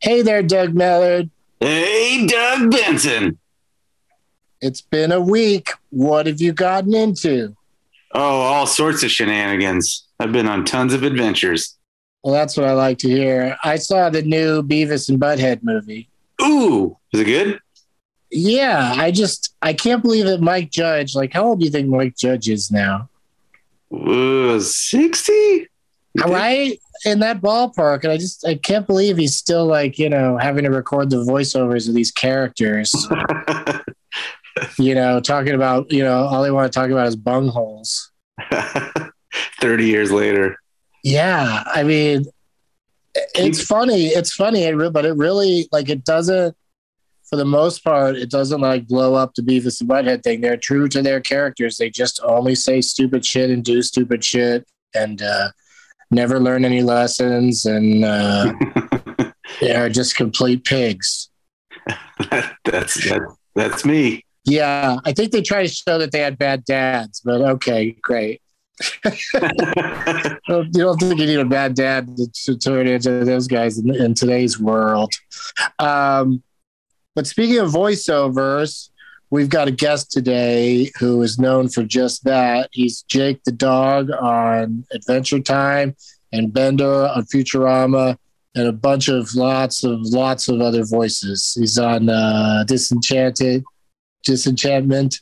Hey there, Doug Mellard. Hey, Doug Benson. It's been a week. What have you gotten into? Oh, all sorts of shenanigans. I've been on tons of adventures. Well, that's what I like to hear. I saw the new Beavis and Butthead movie. Ooh, is it good? Yeah, I just I can't believe that Mike Judge. Like, how old do you think Mike Judge is now? 60? Right in that ballpark, and I just I can't believe he's still like you know having to record the voiceovers of these characters. you know, talking about you know all they want to talk about is bungholes. 30 years later. Yeah, I mean, it's funny. It's funny, but it really like it doesn't. For the most part, it doesn't like blow up the Beavis and Butthead thing. They're true to their characters. They just only say stupid shit and do stupid shit, and uh, never learn any lessons, and uh, they're just complete pigs. that's, that's that's me. Yeah, I think they try to show that they had bad dads, but okay, great. you don't think you need a bad dad to, to turn into those guys in, in today's world. Um, but speaking of voiceovers, we've got a guest today who is known for just that. He's Jake the dog on Adventure Time and Bender on Futurama and a bunch of lots of lots of other voices. He's on uh, Disenchanted, Disenchantment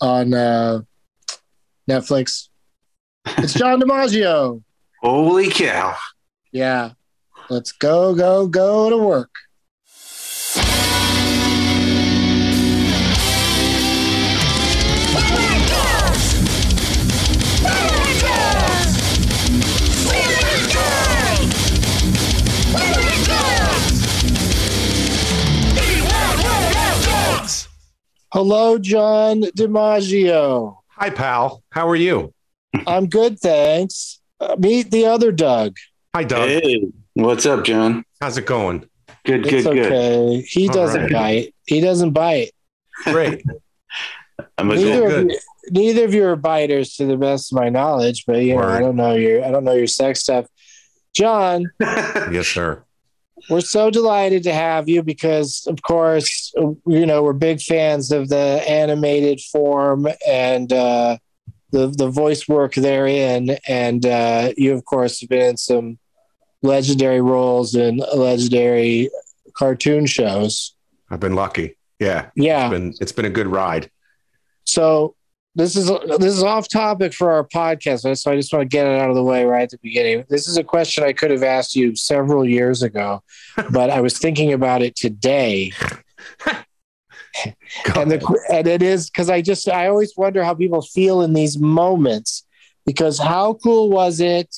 on uh, Netflix. It's John DiMaggio. Holy cow. Yeah. Let's go, go, go to work. Hello, John DiMaggio. Hi, pal. How are you? I'm good, thanks. Uh, meet the other Doug. Hi, Doug. Hey, what's up, John? How's it going? Good, good, It's good. okay. He All doesn't right. bite. He doesn't bite. Great. I'm a Neither of, you, neither of you are biters, to the best of my knowledge. But you know, I don't know your I don't know your sex stuff. John, yes, sir. We're so delighted to have you because, of course, you know we're big fans of the animated form and uh, the the voice work therein, and uh, you, of course, have been in some legendary roles in legendary cartoon shows. I've been lucky. Yeah. Yeah. It's been it's been a good ride. So this is this is off topic for our podcast, so I just want to get it out of the way right at the beginning. This is a question I could have asked you several years ago, but I was thinking about it today. and the and it is because I just I always wonder how people feel in these moments because how cool was it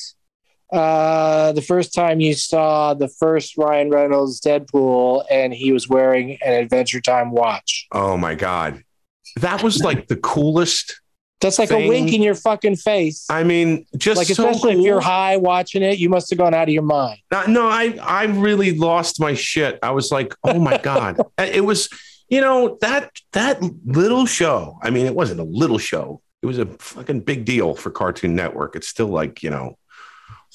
uh the first time you saw the first Ryan Reynolds Deadpool and he was wearing an Adventure Time watch oh my God. That was like the coolest. that's like Thing- a wink in your fucking face I mean, just like so especially if you're high watching it you must have gone out of your mind Uh, no, I I really lost my shit. I was like, oh my god, it was, you know that that little show. I mean, it wasn't a little show. It was a fucking big deal for Cartoon Network. It's still like you know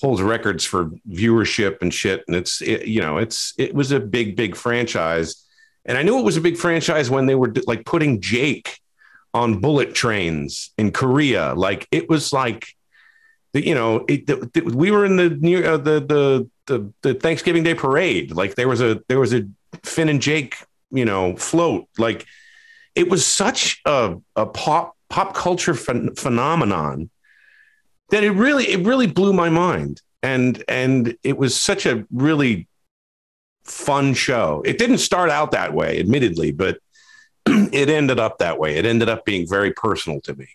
holds records for viewership and shit. And it's it, you know it's it was a big big franchise. And I knew it was a big franchise when they were like putting Jake on bullet trains in Korea. Like it was like you know, it, we were in the near uh, the, the the the Thanksgiving Day parade. Like there was a there was a Finn and Jake, you know, float. Like it was such a, a pop pop culture phen- phenomenon that it really it really blew my mind. And and it was such a really fun show. It didn't start out that way, admittedly, but it ended up that way. It ended up being very personal to me,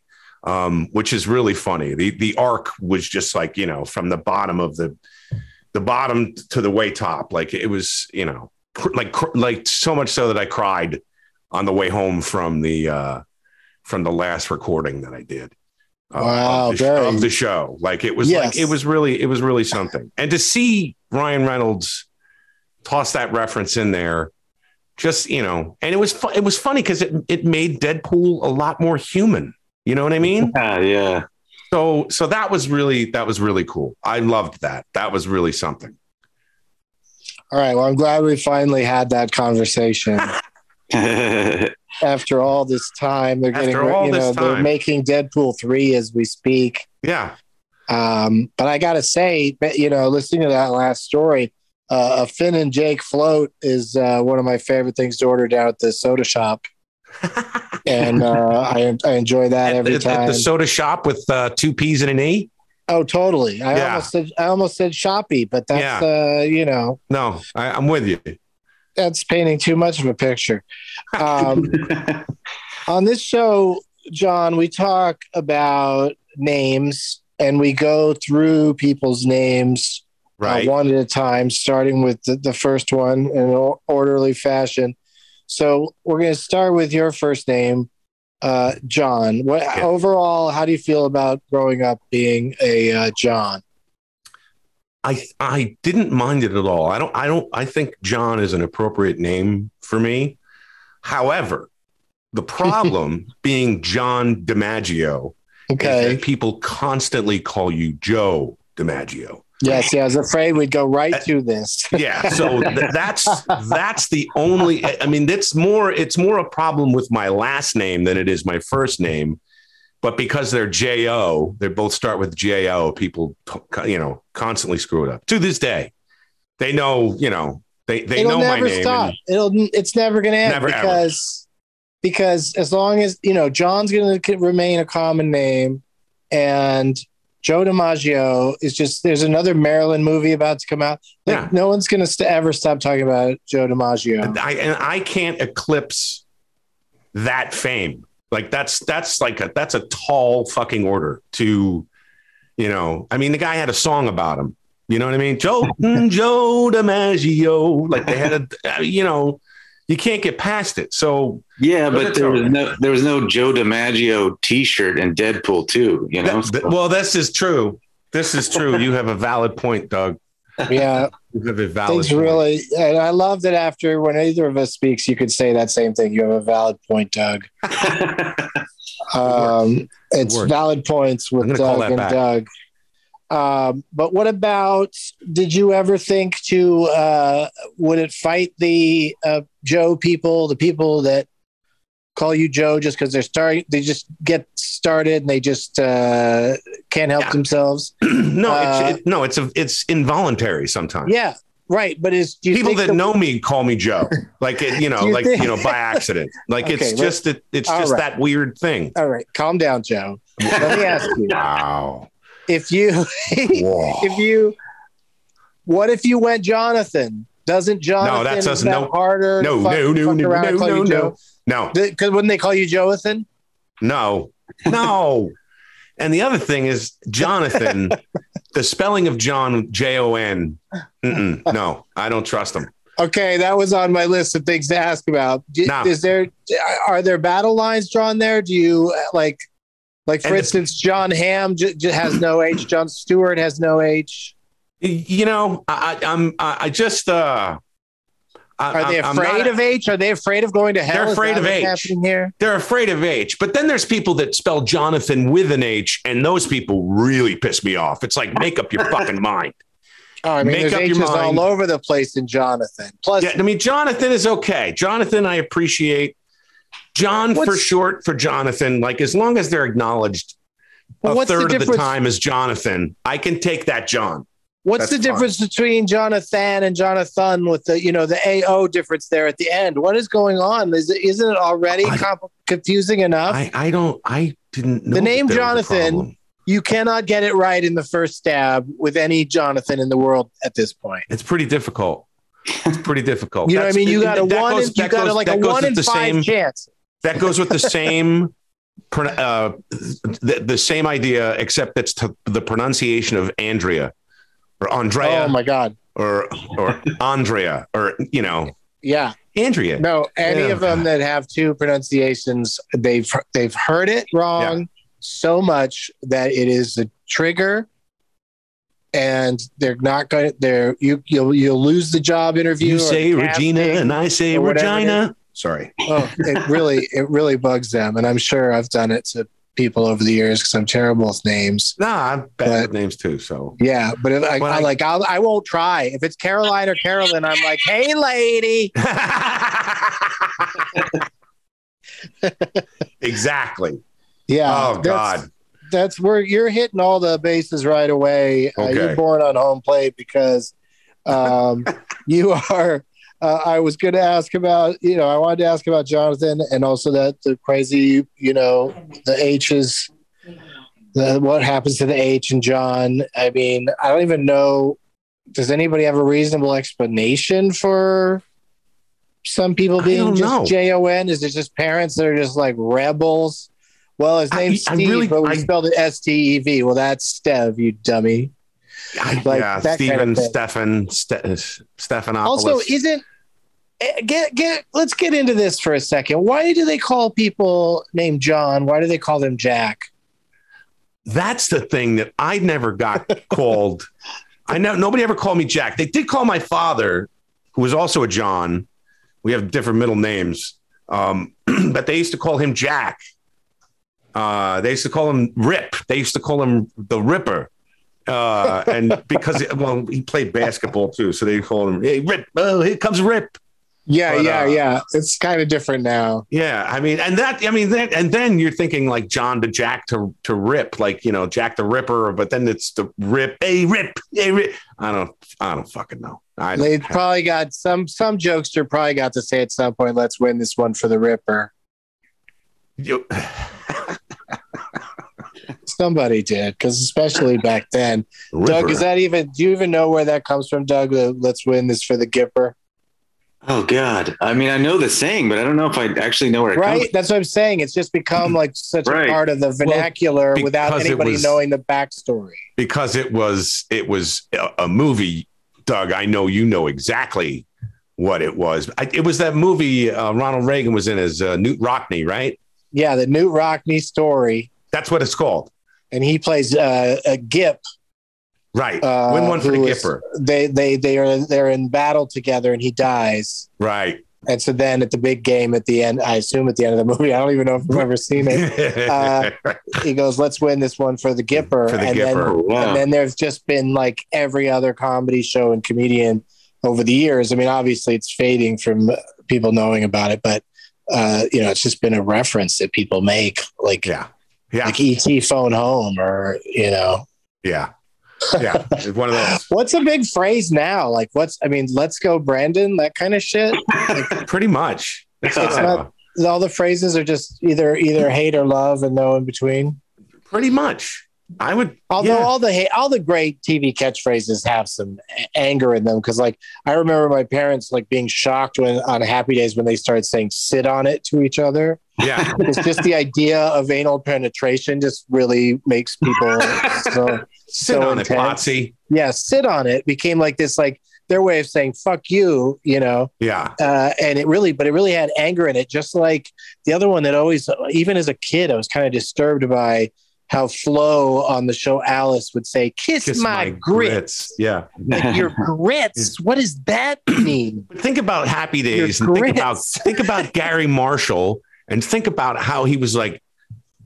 um, which is really funny. The the arc was just like you know from the bottom of the the bottom to the way top. Like it was you know cr- like cr- like so much so that I cried on the way home from the uh, from the last recording that I did. uh, Wow, of, the, very- of the show. Like it was like it was really it was really something. And to see Ryan Reynolds toss that reference in there, just you know, and it was fu- it was funny because it it made Deadpool a lot more human. You know what I mean? Ah, yeah. So so that was really that was really cool. I loved that. That was really something. All right. Well, I'm glad we finally had that conversation after all this time. They're After getting, all you this know, they're making Deadpool three as we speak. Yeah. Um, but I gotta say, you know, listening to that last story, uh, a Finn and Jake float is uh, one of my favorite things to order down at the soda shop, and uh, I I enjoy that At, every at- at time. the soda shop with uh, two P's and an E. oh, totally. I Yeah. almost said I almost said shoppy, but that's uh, you know No, I, I'm with you. that's painting too much of a picture. Um, on this show, John, we talk about names and we go through people's names Right. uh, one at a time, starting with the, the first one in an orderly fashion. So we're going to start with your first name, uh, John. What Yeah. overall? How do you feel about growing up being a uh, John? I I didn't mind it at all. I don't I don't I think John is an appropriate name for me. However, the problem being John DiMaggio is Okay. that people constantly call you Joe DiMaggio. Yes. Yeah. I was afraid we'd go right to this. Yeah, so th- that's that's the only. I mean, that's more. It's more a problem with my last name than it is my first name. But because they're J O, they both start with J O. People, you know, constantly screw it up to this day. They know, you know, they they It'll know my never name. stop. It'll. It's never going to end Never, ever. because because as long as you know John's going to remain a common name, and Joe DiMaggio is just. There's another Marilyn movie about to come out. Like, Yeah. No one's going to st- ever stop talking about Joe DiMaggio. I and I can't eclipse that fame. Like that's that's like a that's a tall fucking order to, you know. I mean, the guy had a song about him. You know what I mean? Joe Joe DiMaggio. Like they had a, you know, you can't get past it. So Yeah, But but there was okay. no there was no Joe DiMaggio T-shirt and Deadpool too. You know, that- that- well, this is true. This is true. You have a valid point, Doug. yeah, You have a valid things point. really. And I love that after when either of us speaks, you could say that same thing. You have a valid point, Doug. Um, it's works. valid points with Doug and back. Doug. Um, but what about? Did you ever think to? Uh, would it fight the uh, Joe people, the people that call you Joe just because they're starting? They just get started and they just uh, can't help Yeah. themselves. no, Uh, it's, it, no, it's a, it's involuntary sometimes. Yeah, right. But is do you people that the- know me call me Joe, like it, you know, you like think- you know, by accident. Like Okay, it's just that it's all just right. that weird thing. All right, calm down, Joe. Let me ask you: Wow. If you if you what if you went Jonathan? Doesn't Jonathan that is that no. harder? No, no, no, no, no, no, no, no, Because wouldn't they call you Jonathan? no, no. And the other thing is Jonathan, the spelling of John J O N. No, I don't trust him. Okay, that was on my list of things to ask about. No. Is there are there battle lines drawn there? Do you like like for And instance, Jon Hamm j- j- has no H. Jon Stewart has no H. You know, I, I'm I I just uh. I- Are they afraid of H? Are they afraid of going to hell? They're afraid of H. Happening here. they're afraid of H. But then there's people that spell Jonathan with an H, and those people really piss me off. It's like make up your fucking mind. Oh, I mean, Make there's up your H's mind. all over the place in Jonathan. Plus, Yeah, I mean Jonathan is okay. Jonathan, I appreciate. John for short for Jonathan. Like as long as they're acknowledged Well, a what's the third of the time as Jonathan, I can take that John. What's That's the difference between Jonathan and Jonathan with the you know the AO difference there at the end? What is going on? Is it, isn't it already I- comp- confusing enough? I, I don't. I didn't know The name that there was a Jonathan- you cannot get it right in the first stab with any Jonathan in the world at this point. It's pretty difficult. It's pretty difficult. You know what I mean? You got a one, goes- in, you got goes- like a one in the five same- chance. That goes with the same, uh, the, the same idea, except it's to the pronunciation of Andrea or Andrea Oh my god! or or Andrea or you know Yeah, Andrea. no. Any Yeah. of them that have two pronunciations, they've they've heard it wrong so much that it is a trigger, and they're not going. to They're you you'll you'll lose the job interview. You say. Regina and I say or whatever it Regina. Sorry. Oh, it really it really bugs them, and I'm sure I've done it to people over the years because I'm terrible with names. Nah, I'm bad But- with names too. So Yeah, but if I, Well, I I- like I'll, I won't try. If it's Caroline or Carolyn, I'm like, hey, lady. exactly. Yeah. oh God. That's where you're hitting all the bases right away. Uh, you're born on home plate because um, you are. Uh, I was going to ask about, you know, I wanted to ask about Jonathan and also that the crazy, you know, the H's, the, what happens to the H and John. I mean, I don't even know. Does anybody have a reasonable explanation for some people being know. just J O N? Is it just parents that are just like rebels? Well, his name's I Steve, really- but we I- spelled it S T E V. Well, that's Stev, you dummy. Like yeah, kind Stephen, of. Stefan, Ste- Stephanopoulos. Also, isn't eh, get get let's get into this for a second. Why do they call people named John? Why do they call them Jack? that's the thing that I never got called. I know nobody ever called me Jack. They did call my father, who was also a John. We have different middle names, um, but they used to call him Jack. Uh, they used to call him Rip. They used to call him the Ripper. Uh, and because well, he played basketball too, so they called him Hey Rip. Oh, here comes Rip. Yeah, But, yeah, uh, yeah. It's kind of different now. Yeah, I mean, and that, I mean, that, and then you're thinking like John to Jack to to Rip, like you know Jack the Ripper, but then it's the Rip, hey Rip, hey Rip. I don't, I don't fucking know. I They have- probably got some some jokester probably got to say at some point, "Let's win this one for the Ripper." you- Somebody did because especially back then. Doug, is that even? Do you even know where that comes from, Doug? The, Let's win this for the Gipper. Oh God! I mean, I know the saying, but I don't know if I actually know where it Right, comes. Right, that's what I'm saying. It's just become like such Right. a part of the vernacular without anybody was- knowing the backstory. because it was it was a, a movie. Doug, I know you know exactly what it was. I, it was that movie uh, Ronald Reagan was in as uh, Knute Rockne, right? Yeah, the Knute Rockne story, That's what it's called, and he plays uh, a Gip. right? Uh, Win one for the is- Gipper, They they they are they're in battle together, and he dies. right? And so then at the big game at the end, I assume at the end of the movie, I don't even know if I've ever seen it. Uh, he goes, "Let's win this one for the Gipper." For the and Gipper. then wow. and then there's just been like every other comedy show and comedian over the years. I mean, obviously it's fading from people knowing about it, but uh, you know, it's just been a reference that people make, like yeah, yeah, like ET phone home, or you know, yeah, yeah. One of those. what's a big phrase now? Like, what's I mean, let's go, Brandon, that kind of shit. Pretty much. It's, It's not- All the phrases are just either either hate or love, and no in between. pretty much. I would. Although yeah. all the all the great TV catchphrases have some anger in them, because like I remember my parents like being shocked when on Happy Days when they started saying "sit on it" to each other. yeah, It's just the idea of anal penetration just really makes people so sit so on it, intense. Potsy. Yeah, sit on it became like this like their way of saying "fuck you," you know. Yeah, Uh, and it really, but it really had anger in it, just like the other one that always, even as a kid, I was kind of disturbed by how Flo on the show Alice would say, "Kiss, kiss my, grits." Yeah. Like your grits. What does that mean? Think about Happy Days Your and think about think about Garry Marshall and think about how he was like,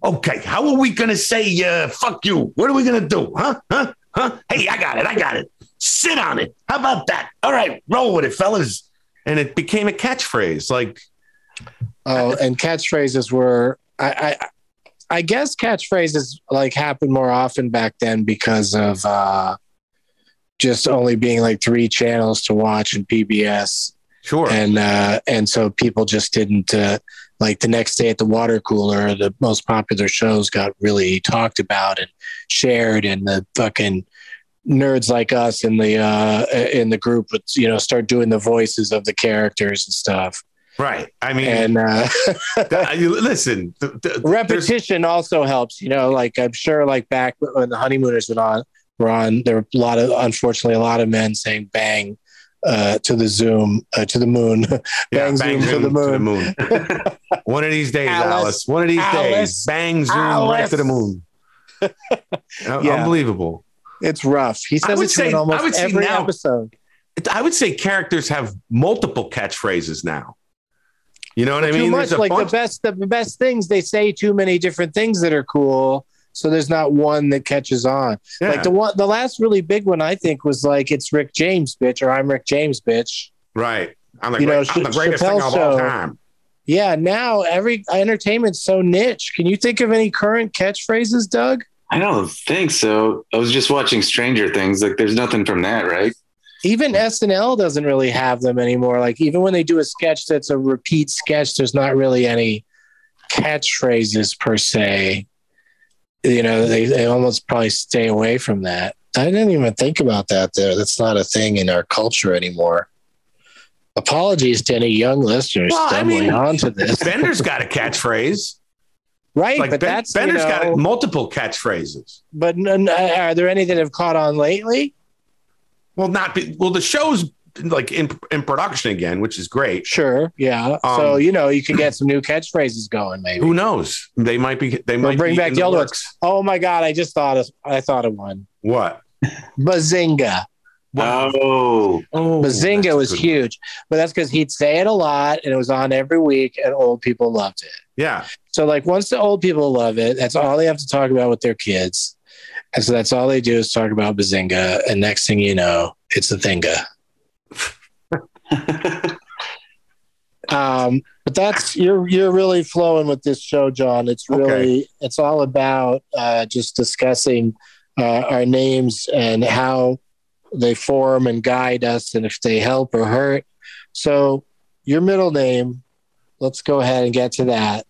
okay, how are we gonna say uh, fuck you? What are we gonna do? Huh? Huh? Huh? Hey, I got it, I got it. Sit on it. How about that? All right, roll with it, fellas. And it became a catchphrase. Like, Oh, and catchphrases were, I, I, I guess catchphrases like happened more often back then because of, uh, just only being like three channels to watch in PBS, Sure. and uh, and so people just didn't uh, like the next day at the water cooler. The most popular shows got really talked about and shared, and the fucking nerds like us in the uh, in the group would you know start doing the voices of the characters and stuff. Right. I mean, And uh, you- listen, th- th- repetition also helps. You know, like I'm sure, like back when the honeymooners were on, were on. There were a lot of, unfortunately, a lot of men saying "bang" uh, to the Zoom uh, to the moon, Yeah, bang, zoom, to the moon. moon. One of these days, Alice. Alice. One of these Alice. days, bang zoom right to the moon. Yeah. Unbelievable. It's rough. He says it to say- in I almost would say every now- episode. I would say characters have multiple catchphrases now. You know what I mean? Too much. There's Like bunch- the best, the best things they say too many different things that are cool. So there's not one that catches on. yeah. Like the one, the last really big one I think was like it's Rick James, bitch, or I'm Rick James, bitch. right. I'm the, You know, great- I'm the Ch- greatest thing Chappelle of all time. Yeah, now every entertainment's so niche. Can you think of any current catchphrases, Doug? I don't think so. I was just watching Stranger Things. Like, there's nothing from that, right? Even SNL doesn't really have them anymore. Like even when they do a sketch that's a repeat sketch, there's not really any catchphrases per se. You know, they, they almost probably stay away from that. I didn't even think about that there. That's not a thing in our culture anymore. Apologies to any young listeners Well, I stumbling mean, onto this. Bender's got a catchphrase. right, Like but ben, that's Bender's you know, got multiple catchphrases. But are there any that have caught on lately? Well, not be, well. The show's like in in production again, which is great. Sure, yeah. Um, so you know you can get some new catchphrases going, maybe. Who knows? They might be. They We'll might bring be back in the old ones. works. Oh my god! I just thought of I thought of one. What? Bazinga. Oh, Oh, Bazinga was good one. huge, but that's because he'd say it a lot and it was on every week, and old people loved it. Yeah, So like once the old people love it, that's all they have to talk about with their kids, and so that's all they do is talk about Bazinga, and next thing you know, it's a thinga. Um, but that's you're you're really flowing with this show, John. It's really it's all about uh, just discussing uh, our names and how they form and guide us, and if they help or hurt. So your middle name, let's go ahead and get to that.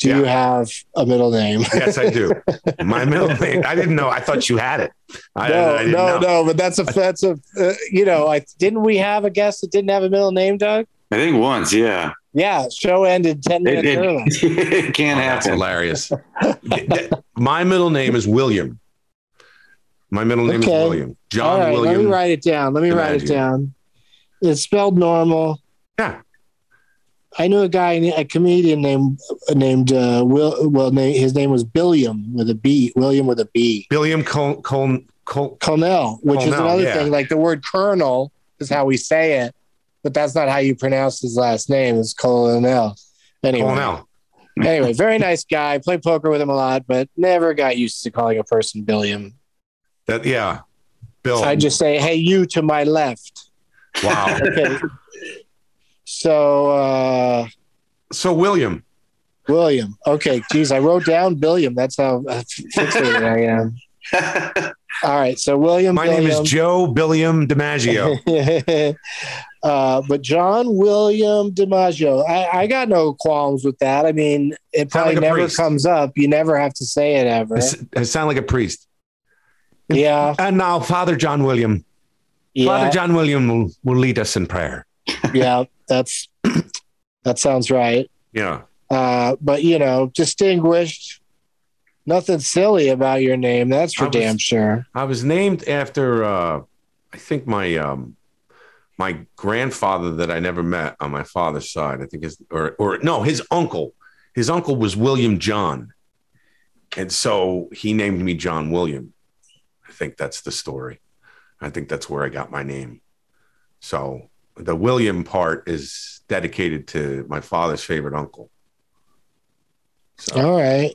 Do you have a middle name? yes, I do. My middle name. I didn't know. I thought you had it. I, no, I didn't no, know. no. But that's a that's a uh, you know. I didn't we have a guest that didn't have a middle name, Doug? I think once, yeah. Yeah, show ended ten minutes it, early. it can't Oh, that's happen. hilarious. My middle name is William. My middle name Okay. is William. John All right, let me write it down. Let me write it DiMaggio. down. It's spelled normal. Yeah. I knew a guy, a comedian named named uh, Will. Well, name, his name was Billiam with a B. William with a B. William Col- Col- Col- Colonel, which is another yeah. thing. Like the word colonel is how we say it, but that's not how you pronounce his last name. It's Colonel. Anyway, Colonel. anyway, very nice guy. Played poker with him a lot, but never got used to calling a person Billiam. That yeah. Bill. So I just say, "Hey, you to my left." wow. Okay. So uh, So William. William. Okay, geez, I wrote down Billiam. That's how uh, fixated I am. All right, so William. My name is Joe Billiam DiMaggio. uh, but John William DiMaggio, I, I got no qualms with that. I mean, it probably like never priest. comes up. You never have to say it ever. I sound like a priest. Yeah, And now Father John William. Father John William will, will lead us in prayer. yeah. That's that sounds right. Yeah. Uh, but you know, distinguished. Nothing silly about your name. That's for was- damn sure. I was named after uh, I think my um, my grandfather that I never met on my father's side. I think his or or no, his uncle. His uncle was William John. And so he named me John William. I think that's the story. I think that's where I got my name. So the William part is dedicated to my father's favorite uncle. So All right,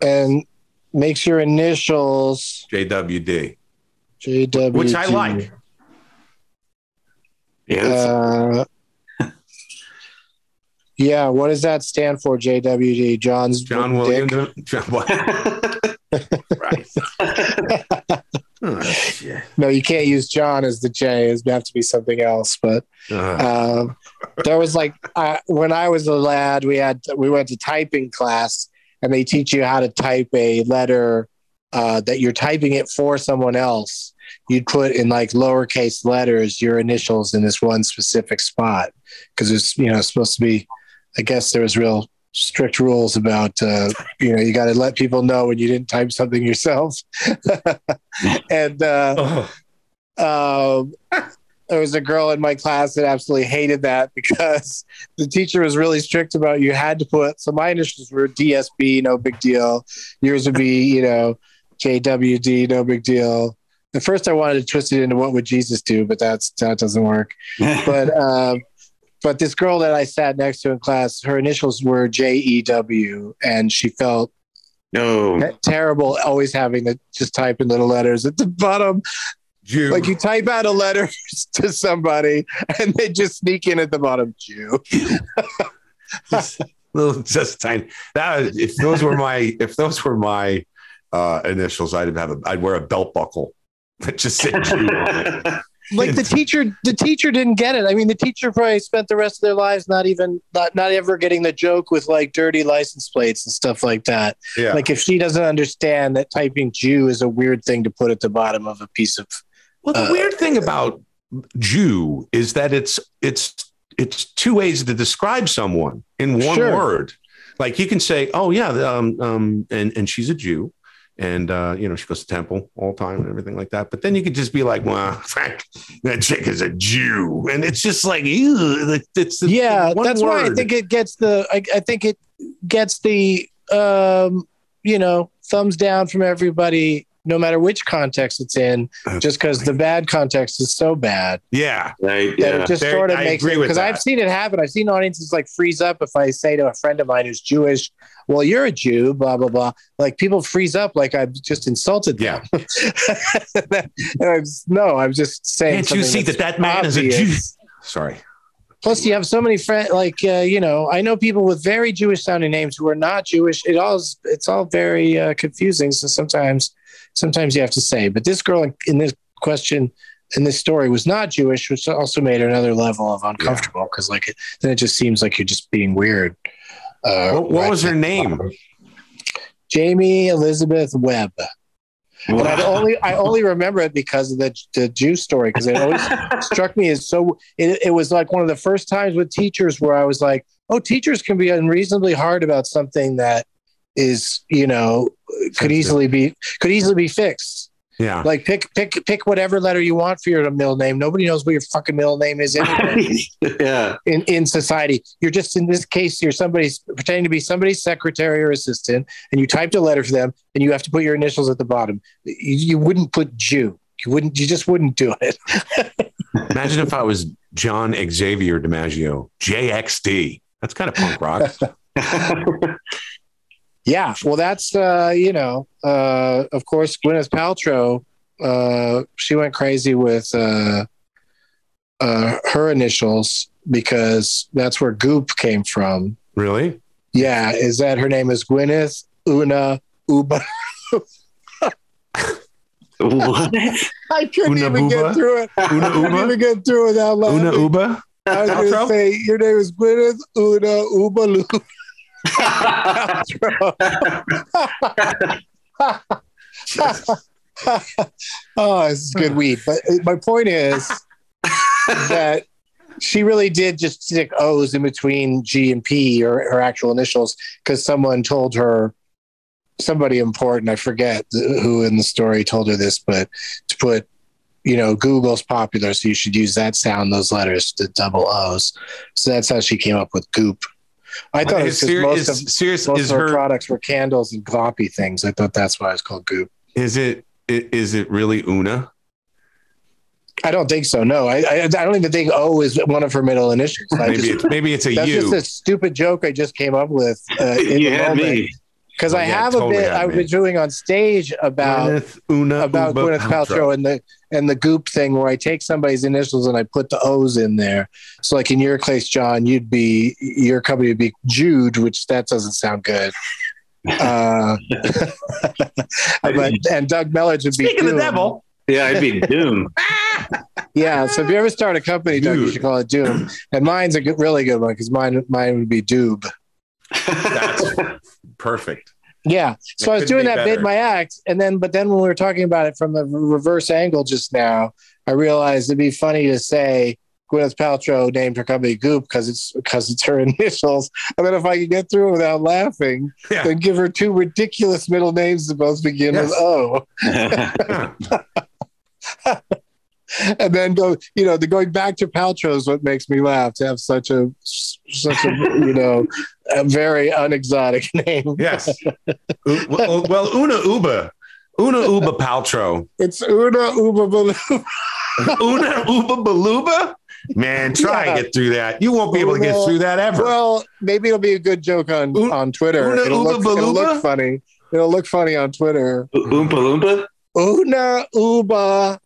and makes your initials JWD, JW, which I like. yeah, Uh, yeah, what does that stand for? JWD, John's John dick? William. John, right. Oh. No, you can't use John as the J. It's have to be something else. But Uh, um, there was like uh, when I was a lad, we had we went to typing class, and they teach you how to type a letter uh, that you're typing it for someone else. You'd put in like lowercase letters your initials in this one specific spot because it's you know supposed to be. I guess there was real strict rules about uh, you know you got to let people know when you didn't type something yourself, and. Uh, oh, um, there was a girl in my class that absolutely hated that because the teacher was really strict about you had to put. So my initials were DSB, no big deal. Yours would be, you know, JWD, no big deal. At first, I wanted to twist it into what would Jesus do, but that's that doesn't work. But um, but this girl that I sat next to in class, her initials were J E W, and she felt no. te- terrible always having to just type in little letters at the bottom Jew. like you type out a letter to somebody and they just sneak in at the bottom Jew. just little just tiny. That if those were my if those were my uh, initials, I'd have a I'd wear a belt buckle that just said Jew on it. Like the teacher, the teacher didn't get it. I mean, the teacher probably spent the rest of their lives not even not not ever getting the joke with like dirty license plates and stuff like that. Yeah. Like if she doesn't understand that typing Jew is a weird thing to put at the bottom of a piece of Well, the Uh, weird thing about Jew is that it's it's it's two ways to describe someone in one Sure. word. Like you can say, "Oh yeah, um, um, and and she's a Jew, and uh, you know she goes to temple all the time and everything like that." But then you could just be like, "Well, Frank, that chick is a Jew," and it's just like, ew, it's, yeah that's why i think it gets the I, I think it gets the um you know thumbs down from everybody no matter which context it's in just because the bad context is so bad yeah, Right. Yeah. it just There- sort of I makes agree it because i've seen it happen i've seen audiences like freeze up if i say to a friend of mine who's jewish well you're a jew blah blah blah like people freeze up like i've just insulted them yeah. and I was, no i'm just saying Can't you see that that man is a Jew? Sorry. Plus, you have so many friends. Like uh, you know, I know people with very Jewish sounding names who are not Jewish. It all is, it's all very uh, confusing. So sometimes, sometimes you have to say. But this girl in, in this question, in this story, was not Jewish, which also made her another level of uncomfortable because, like, it, then it just seems like you're just being weird. Uh, What, what was her name? Jamie Elizabeth Webb. And I only I only remember it because of the the Jew story because it always struck me as so. It, it was like one of the first times with teachers where I was like, "Oh, teachers can be unreasonably hard about something that is you know could easily be could easily be fixed. Yeah. Like pick pick pick whatever letter you want for your middle name. Nobody knows what your fucking middle name is anyway yeah. in, in society. You're just in this case, you're somebody's pretending to be somebody's secretary or assistant, and you typed a letter for them, and you have to put your initials at the bottom. You, you wouldn't put Jew. You wouldn't. You just wouldn't do it. Imagine if I was John Xavier DiMaggio, JXD. That's kind of punk rock. Yeah. Well, that's uh, you know, uh, of course, Gwyneth Paltrow. Uh, she went crazy with uh, uh, her initials because that's where Goop came from. really? Yeah, is that her name is Gwyneth Una Uba? what? I couldn't Una even Buba? get through it. Una I couldn't Uba? even get through it without laughing. Una Uba? I was going to say your name is Gwyneth Una Ubalu. oh, this is good weed. But uh, my point is that she really did just stick O's in between G and P or her actual initials because someone told her somebody important. I forget who in the story told her this, but to put you know, Google's popular, so you should use that sound, those letters, the double O's. So that's how she came up with Goop. I thought it was ser- most is, of serious, most is of her, her, products were candles and gloppy things. I thought that's why it's called Goop. is it, is it really Una? I don't think so. No, I I, I don't even think O is one of her middle initials. I Maybe just, it's, maybe it's a that's U. just a stupid joke I just came up with uh, in you the had moment me. Because Oh, I yeah, have totally a bit I've me. been doing on stage about Gwyneth Una about Uba Gwyneth Paltrow and the and the goop thing where I take somebody's initials and I put the O's in there. So like in your case, John, you'd be your company would be Jude, which that doesn't sound good. Uh, but and Doug Mellard would be Speaking of Doom. the devil. Yeah, I'd be Doom. Yeah. So if you ever start a company, Doug, you should call it Doom. And mine's a good, really good one because mine mine would be Doob. That's perfect. Yeah. So I was doing be that better. bid my act, and then but then when we were talking about it from the reverse angle just now, I realized it'd be funny to say Gwyneth Paltrow named her company Goop because it's because it's her initials. And then if I could get through it without laughing, Yeah. then give her two ridiculous middle names that both begin Yes. with O. and then go, you know, the going back to Paltrow is what makes me laugh to have such a such a you know a very unexotic name. Yes. Well, oh, well, Una Uba. Una Uba Paltrow. It's Una Uba Baloo. Una Uba Baluba? Man, try Yeah. and get through that. You won't be able to get through that ever. Well, maybe it'll be a good joke on U- on Twitter. Una it'll, Uba look, it'll look funny. It'll look funny on Twitter. Oompa Loompa? Una Uba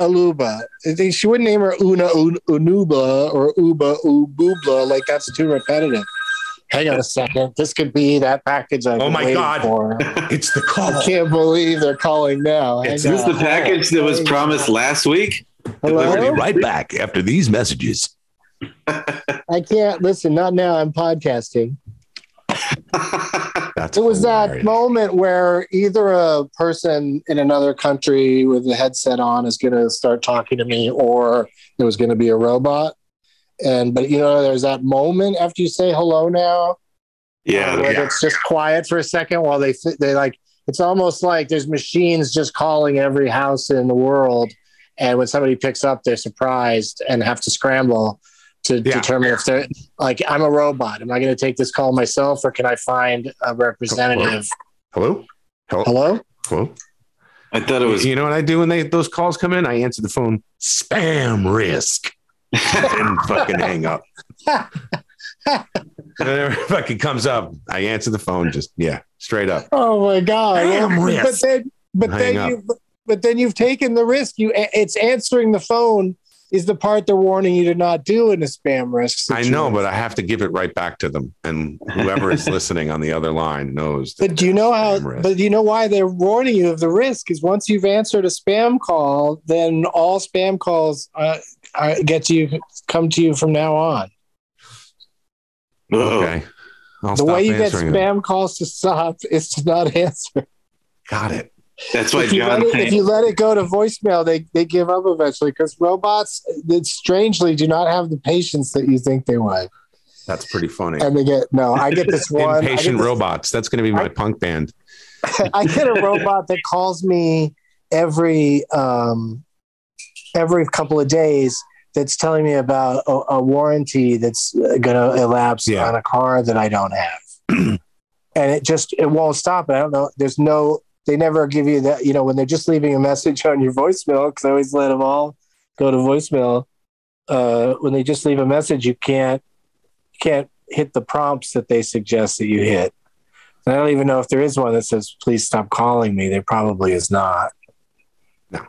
Aluba. She wouldn't name her Una Un- Unuba or Uba Ububla. Like that's too repetitive. Hang on a second. This could be that package I've Oh been my waiting God. for. it's the call. I can't believe they're calling now. It's- Is this the package that was promised last week? Hello? We'll be right back after these messages. I can't listen. Not now. I'm podcasting. That's It was that moment where either a person in another country with a headset on is going to start talking to me, or it was going to be a robot. And but you know, there's that moment after you say hello now, Yeah. where yeah. it's just quiet for a second while they they like. It's almost like there's machines just calling every house in the world, and when somebody picks up, they're surprised and have to scramble to Yeah. determine if they're like, I'm a robot. Am I going to take this call myself, or can I find a representative? Hello? Hello? Hello. Hello? I thought it was. You know what I do when they those calls come in? I answer the phone, spam risk, and fucking hang up. and then fucking comes up, I answer the phone, just yeah, straight up. Oh my god! Damn Well, risk. But then, but Hang then up. you, but then you've taken the risk. You, it's answering the phone is the part they're warning you to not do in a spam risk. I know, but I have to give it right back to them, and whoever is listening on the other line knows. But do you know how? Risk. But do you know why they're warning you of the risk? Is once you've answered a spam call, then all spam calls uh, uh, get to you come to you from now on. Okay, I'll the way you get answering them. spam calls to stop is to not answer. Got it. That's why if, you it, if you let it go to voicemail, they, they give up eventually because robots, that strangely, do not have the patience that you think they would. That's pretty funny. And they get no. I get this one. Impatient this- robots. That's going to be my I- punk band. I get a robot that calls me every um, every couple of days. That's telling me about a, a warranty that's going to elapse Yeah. on a car that I don't have, and it just it won't stop. And I don't know. There's no. They never give you that. You know, when they're just leaving a message on your voicemail, because I always let them all go to voicemail. Uh, when they just leave a message, you can't you can't hit the prompts that they suggest that you hit. And I don't even know if there is one that says, please stop calling me. There probably is not. No.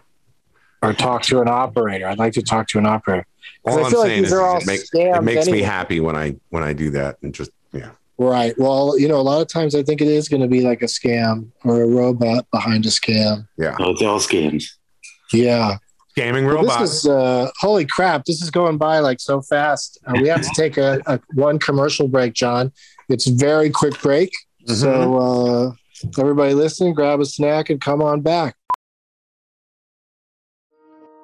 Or talk to an operator. I'd like to talk to an operator. All I like saying is, it, make- it makes me happy when I when I do that, and just yeah. Right. Well, you know, a lot of times I think it is going to be like a scam or a robot behind a scam. Yeah. Oh, it's all scams. Yeah. Gaming Well, robot. this is uh, holy crap! This is going by like so fast. Uh, we have to take a, a one commercial break, John. It's very quick break, Mm-hmm. so uh, everybody listening, grab a snack and come on back.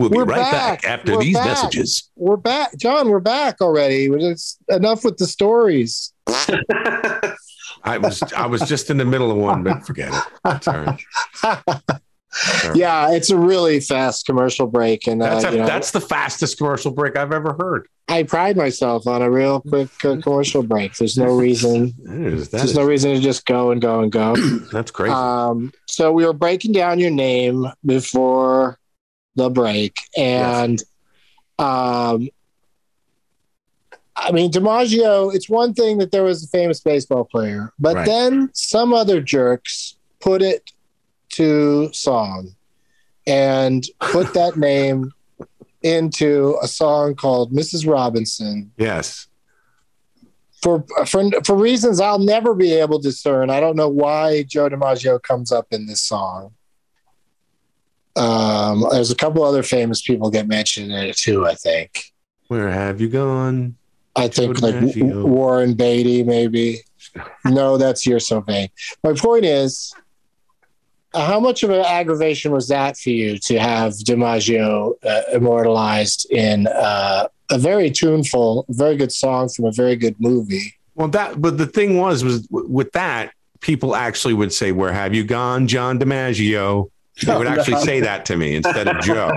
We'll be We're right back. back, after We're these back. messages. We're back, John. We're back already. It's enough with the stories. I was I was just in the middle of one, but forget it. Right. yeah, it's a really fast commercial break, and uh, That's, a, you know, that's the fastest commercial break I've ever heard. I pride myself on a real quick uh, commercial break. There's no reason. Is, There's is- no reason to just go and go and go. that's crazy. Um, so we were breaking down your name before the break, and um, I mean DiMaggio. It's one thing that there was a famous baseball player, but Right. then some other jerks put it to song and put that name into a song called Mrs. Robinson yes. for for for reasons I'll never be able to discern. I don't know why Joe DiMaggio comes up in this song. Um, there's a couple other famous people get mentioned in it too. I think. Where have you gone? I think like. Warren Beatty, maybe. no, that's you're so vain. My point is, how much of an aggravation was that for you to have DiMaggio uh, immortalized in uh, a very tuneful, very good song from a very good movie? Well, that, but the thing was, was with that, people actually would say, Where have you gone, John DiMaggio? They would actually say that to me instead of Joe,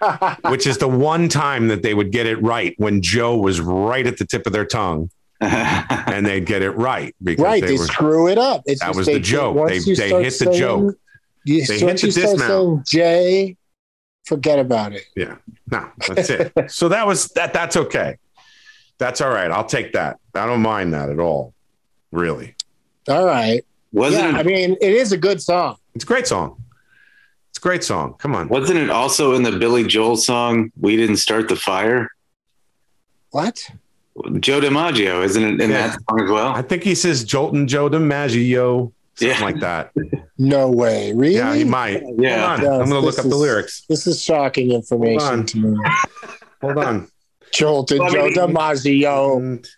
which is the one time that they would get it right when Joe was right at the tip of their tongue and they'd get it right because right, they they, were. screw it up. It's That just was they, the joke. once They- they hit the saying- joke. You, They hit the start dismount. saying Jay, forget about it. Yeah, no, that's it. so that was that. That's okay. That's all right. I'll take that. I don't mind that at all. Really, All right. Wasn't yeah, it? I mean, it is a good song. it's a great song. It's a great song. Come on. wasn't it also in the Billy Joel song "We Didn't Start the Fire"? What? Joe DiMaggio, isn't it in Yeah. that song as well? I think he says Joltin' Joe DiMaggio, something Yeah. like that. No way. Really? Yeah, he might. Yeah. Hold on. Yes, I'm going to look this up the lyrics. This is shocking information on. to me. Hold on. Joltin' Well, I Joe mean- DiMaggio. And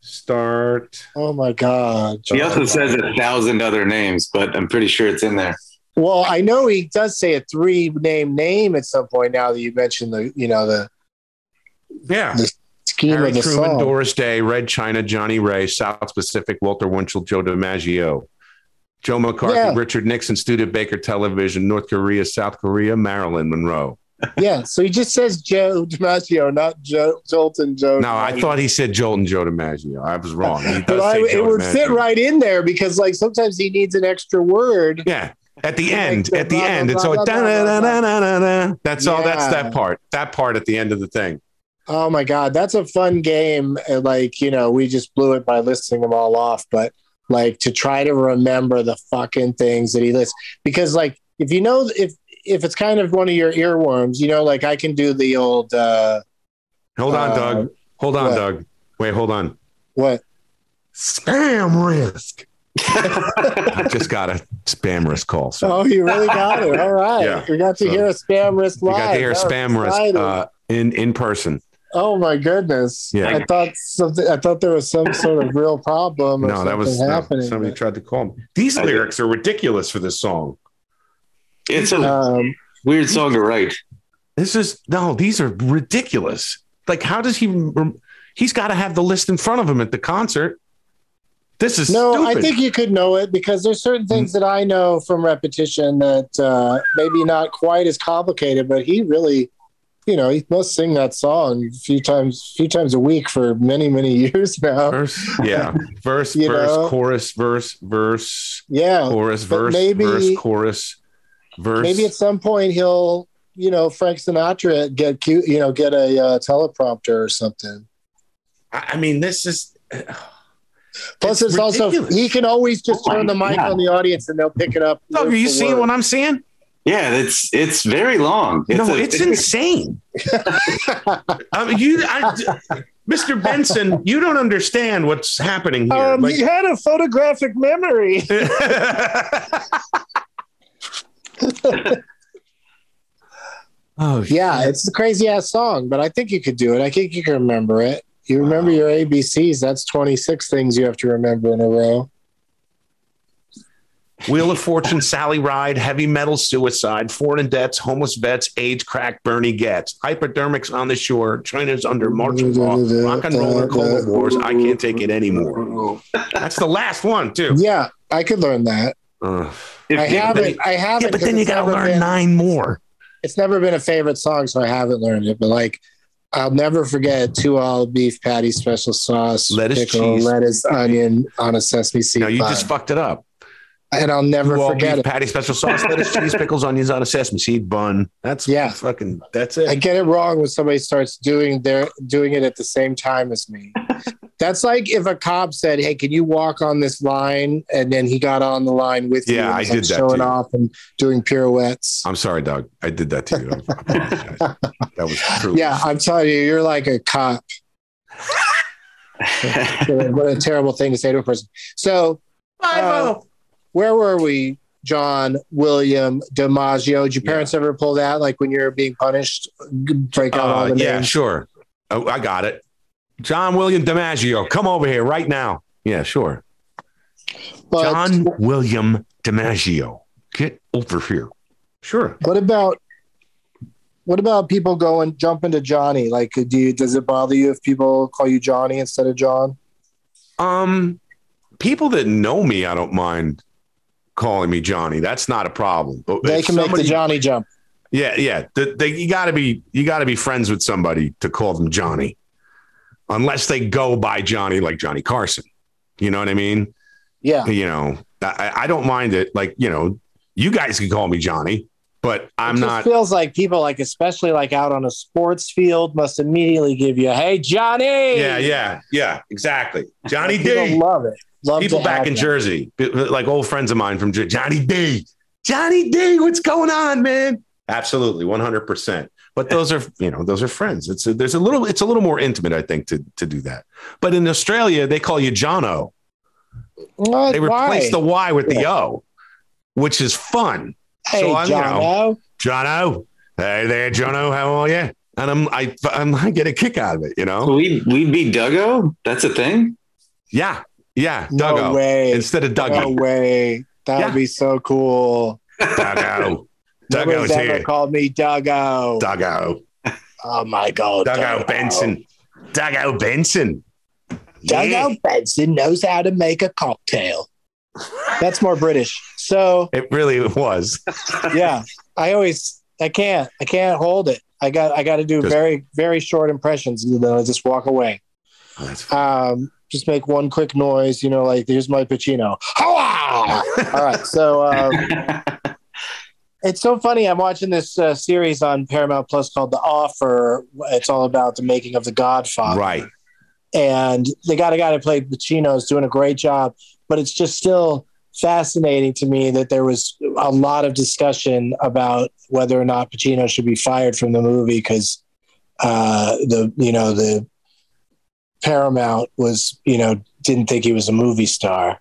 start. Oh my God. He also says a thousand other names, but I'm pretty sure it's in there. Well, I know he does say a three name name at some point now that you mentioned the, you know, the Yeah. The scheme Harry of the Truman, song. Doris Day, Red China, Johnnie Ray, South Pacific, Walter Winchell, Joe DiMaggio, Joe McCarthy, Yeah. Richard Nixon, Studebaker Television, North Korea, South Korea, Marilyn Monroe. yeah. So he just says Joe DiMaggio, not Joe Joltin' Joe. No, I thought he said Joltin' Joe DiMaggio. I was wrong. But I, it would fit right in there because, like, sometimes he needs an extra word. Yeah. At the end, at the end, And da. That's all. That's that part. That part at the end of the thing. Oh my god, that's a fun game. Uh, Like you know, we just blew it by listing them all off, but like to try to remember the fucking things that he lists because like if you know if if it's kind of one of your earworms, you know, like I can do the old uh Hold on, Uh, Doug. Hold on, what? Doug. Wait, hold on. what Spam risk. I just got a spam risk call. So Oh, you really got it. All right. Yeah. We got to So, hear a spam risk you live. got to hear That was spam risk uh, in in person. oh my goodness. Yeah. I thought something I thought there was some sort of real problem or No, that was something no, happening. somebody tried to call me. These I did. lyrics are ridiculous for this song. It's a um weird song to write. This is no, these are ridiculous. Like, how does he? He's got to have the list in front of him at the concert. This is No, stupid. I think you could know it because there's certain things that I know from repetition that uh, maybe not quite as complicated, but he really, you know, he must sing that song a few times, few times a week for many, many years now. verse, yeah, verse, You verse, know? chorus, verse, verse, Yeah, chorus, verse, maybe- verse, chorus, verse. maybe at some point he'll, you know, Frank Sinatra get cute, you know, get a uh, teleprompter or something. I I mean, this is. Plus, it's, also he can always just Oh turn the mic God. on the audience and they'll pick it up. Doug, are you for seeing what I'm seeing? Yeah, it's it's very long. no, a- it's insane. I mean, you, I, Mr. Benson, you don't understand what's happening here. Um, Like- he had a photographic memory. oh, Yeah, it's a crazy ass song, but I think you could do it. I think you can remember it. You remember your ABCs. That's 26 things you have to remember in a row. Wheel of Fortune, Sally Ride, Heavy Metal Suicide, Foreign Debts, Homeless Vets, AIDS Crack, Bernie Gets, Hypodermics on the Shore, China's Under Martial Law, Rock and Roller Cola Wars, I Can't Take It Anymore. That's the last one, too. Yeah, I could learn that. Ugh. if- I haven't. I haven't. yeah, but 'cause then you got to learn been- nine more. It's never been a favorite song, so I haven't learned it. But like, I'll never forget two all beef patty, special sauce, Lettuce, pickle, cheese. lettuce, onion on a sesame seed No, you bun. just fucked it up. and I'll never Two all forget beef it. patty, special sauce, lettuce, cheese, pickles, onions on a sesame seed bun. That's Yeah. fucking. That's it. I get it wrong when somebody starts doing their doing it at the same time as me. That's like if a cop said, "Hey, can you walk on this line?" and then he got on the line with you. Yeah, I did like, that showing too. off and doing pirouettes. I'm sorry, Doug. I did that to you. I apologize. that was true. Yeah, I'm telling you, you're like a cop. what a terrible thing to say to a person. So, uh, where were we, John, William, DiMaggio? Did your parents ever pull that? Like when you're being punished, break out all Uh, the yeah, names? sure. Oh, I got it. John William DiMaggio, come over here right now. Yeah, sure. But John William DiMaggio, get over here. Sure. what about what about people going jumping to Johnny? Like, do you, does it bother you if people call you Johnny instead of John? Um, people that know me, I don't mind calling me Johnny. That's not a problem. But They if can make the Johnny jump. Yeah, yeah. The, they, you got to be you got to be friends with somebody to call them Johnny, unless they go by Johnny like Johnny Carson. You know what I mean? Yeah. You know, I, I don't mind it. Like you know, you guys can call me Johnny, but I'm not. it not. feels like people like especially like out on a sports field must immediately give you hey johnny Yeah, yeah, yeah. Exactly, Johnny D. love it love People back in that. Jersey, like old friends of mine from Johnny D. Johnny D. What's going on, man? Absolutely, one hundred percent. But those are, you know, those are friends. It's a, there's a little, it's a little more intimate, I think, to to do that. But in Australia, they call you Jono. What? They Why? replace the Y with the O, which is fun. hey so I'm, you know, Jono. Jono, hey there, Jono, how are you? And I'm, I, I'm, I get a kick out of it, you know. we we be Duggo. That's a thing. Yeah, yeah, no Duggo way instead of no way that Yeah. would be so cool Duggo, Nobody's ever here. called me Duggo. Duggo. oh my god Duggo Benson. Duggo Benson. Duggo Yeah. Benson knows how to make a cocktail that's more british so It really was. yeah i always i can't i can't hold it i got i got to do very very short impressions and then i just walk away Oh, um just make one quick noise you know like here's my pacino all right so um it's so funny i'm watching this uh, series on paramount plus called the offer. It's all about the making of the godfather. Right. and they got a guy to play Pacino is doing a great job, but it's just still fascinating to me that there was a lot of discussion about whether or not Pacino should be fired from the movie because uh, the you know the Paramount was you know didn't think he was a movie star,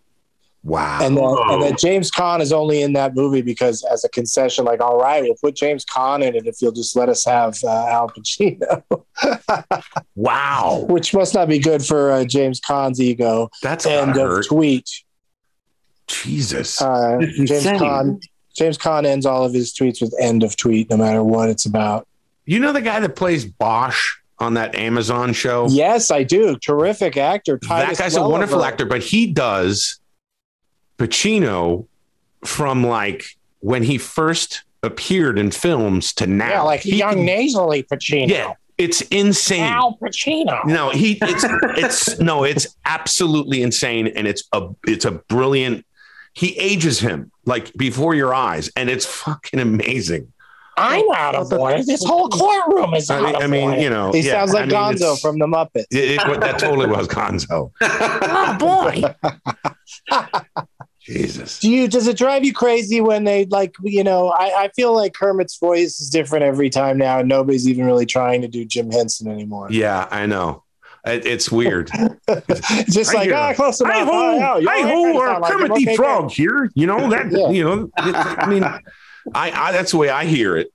Wow. and then and then Whoa. James Caan is only in that movie because as a concession, like all right, we'll put James Caan in it if you'll just let us have uh, Al Pacino, wow. which must not be good for uh, James Caan's ego. That's End gotta of hurt. tweet. Jesus. Uh, James insane. Caan. James Caan ends all of his tweets with "end of tweet," no matter what it's about. you know the guy that plays Bosch on that Amazon show? Yes, I do. Terrific actor. that Titus guy's a wonderful actor, but he does Pacino from like when he first appeared in films to now. Yeah, like He young can- nasally Pacino. Yeah, it's insane. Al Pacino. No, he it's it's no, it's absolutely insane, and it's a it's a brilliant. He ages him like before your eyes, and it's fucking amazing. I'm out of order. This whole courtroom is I out mean, of I mean order. you know, he yeah, sounds like I mean, Gonzo from the Muppets. It, it- that totally was Gonzo. oh boy, Jesus. Do you? Does it drive you crazy when they like? You know, I, I feel like Kermit's voice is different every time now, and nobody's even really trying to do Jim Henson anymore. Yeah, I know. It, it's weird. Just I like, hear ah, it. close enough. Hi Oh, ho, yeah, you're hi right. ho, Kinda uh, sound like. Kermit the good. Frog here. You know that. Yeah. You know, it- I mean, I, I that's the way I hear it.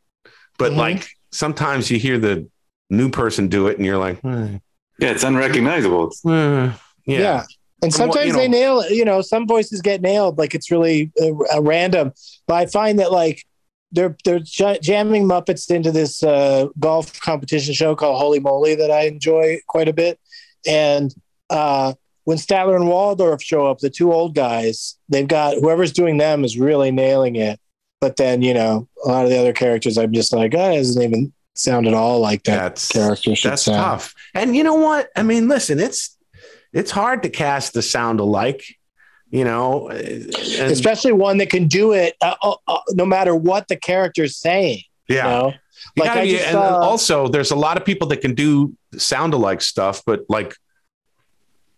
But Mhm. like sometimes you hear the new person do it, and you're like, hmm, yeah, it's unrecognizable. hmm, yeah. Yeah. And sometimes you they nail it. You know, some voices get nailed. Like it's really uh, uh, random. But I find that like they're they're jamming Muppets into this uh, golf competition show called Holey Moley that I enjoy quite a bit. And uh, when Statler and Waldorf show up, the two old guys, they've got whoever's doing them is really nailing it. But then you know a lot of the other characters, I'm just like, oh, it doesn't even sound at all like that That's character should that's sound. tough. And you know what? I mean, listen, it's it's hard to cast the sound alike. You know, and- Especially one that can do it uh, uh, uh, no matter what the character's saying. yeah. You know? You Like, gotta be, just and saw- also, there's a lot of people that can do sound alike stuff, but like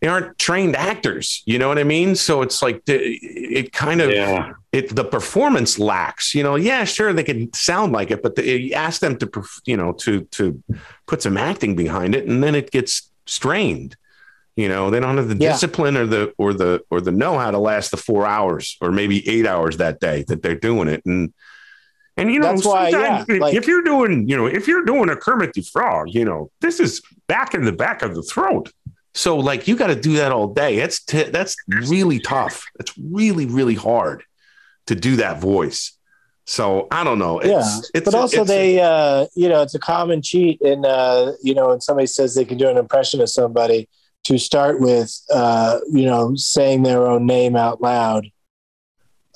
they aren't trained actors. You know what I mean? So it's like the, it kind of Yeah. it the performance lacks. You know, yeah, sure they can sound like it, but the, you ask them to you know to to put some acting behind it, and then it gets strained. You know, they don't have the Yeah. discipline or the or the or the know how to last the four hours or maybe eight hours that day that they're doing it, and and you know That's why, sometimes yeah, like- if you're doing you know if you're doing a Kermit the Frog, you know this is back in the back of the throat. So like you got to do that all day. That's t- that's really tough. It's really really hard to do that voice. So I don't know. It's, yeah. it's but also it's they uh you know, it's a common cheat and uh, you know, when somebody says they can do an impression of somebody to start with uh, you know, saying their own name out loud.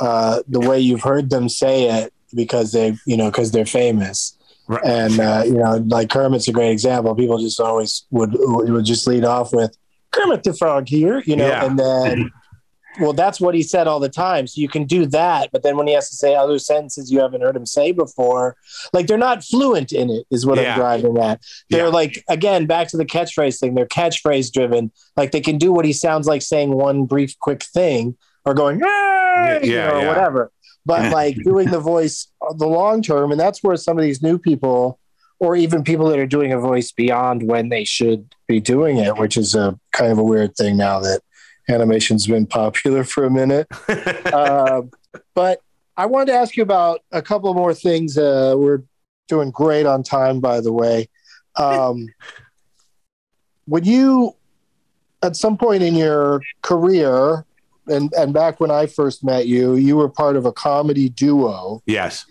Uh the way you've heard them say it because they you know, because they're famous. Right. And uh, you know, like Kermit's a great example. People just always would would just lead off with Kermit the Frog here, you know, Yeah. and then well, that's what he said all the time. So you can do that, but then when he has to say other sentences you haven't heard him say before, like they're not fluent in it, is what Yeah. I'm driving at. They're Yeah. like again back to the catchphrase thing. They're catchphrase driven. Like they can do what he sounds like saying one brief, quick thing or going "Hey!" you Yeah, know, or whatever. But like doing the voice uh, the long term, and that's where some of these new people, or even people that are doing a voice beyond when they should be doing it, which is a kind of a weird thing now that animation's been popular for a minute. uh, but I wanted to ask you about a couple more things. Uh, we're doing great on time, by the way. Um, when you, at some point in your career, and, and back when I first met you, you were part of a comedy duo. yes.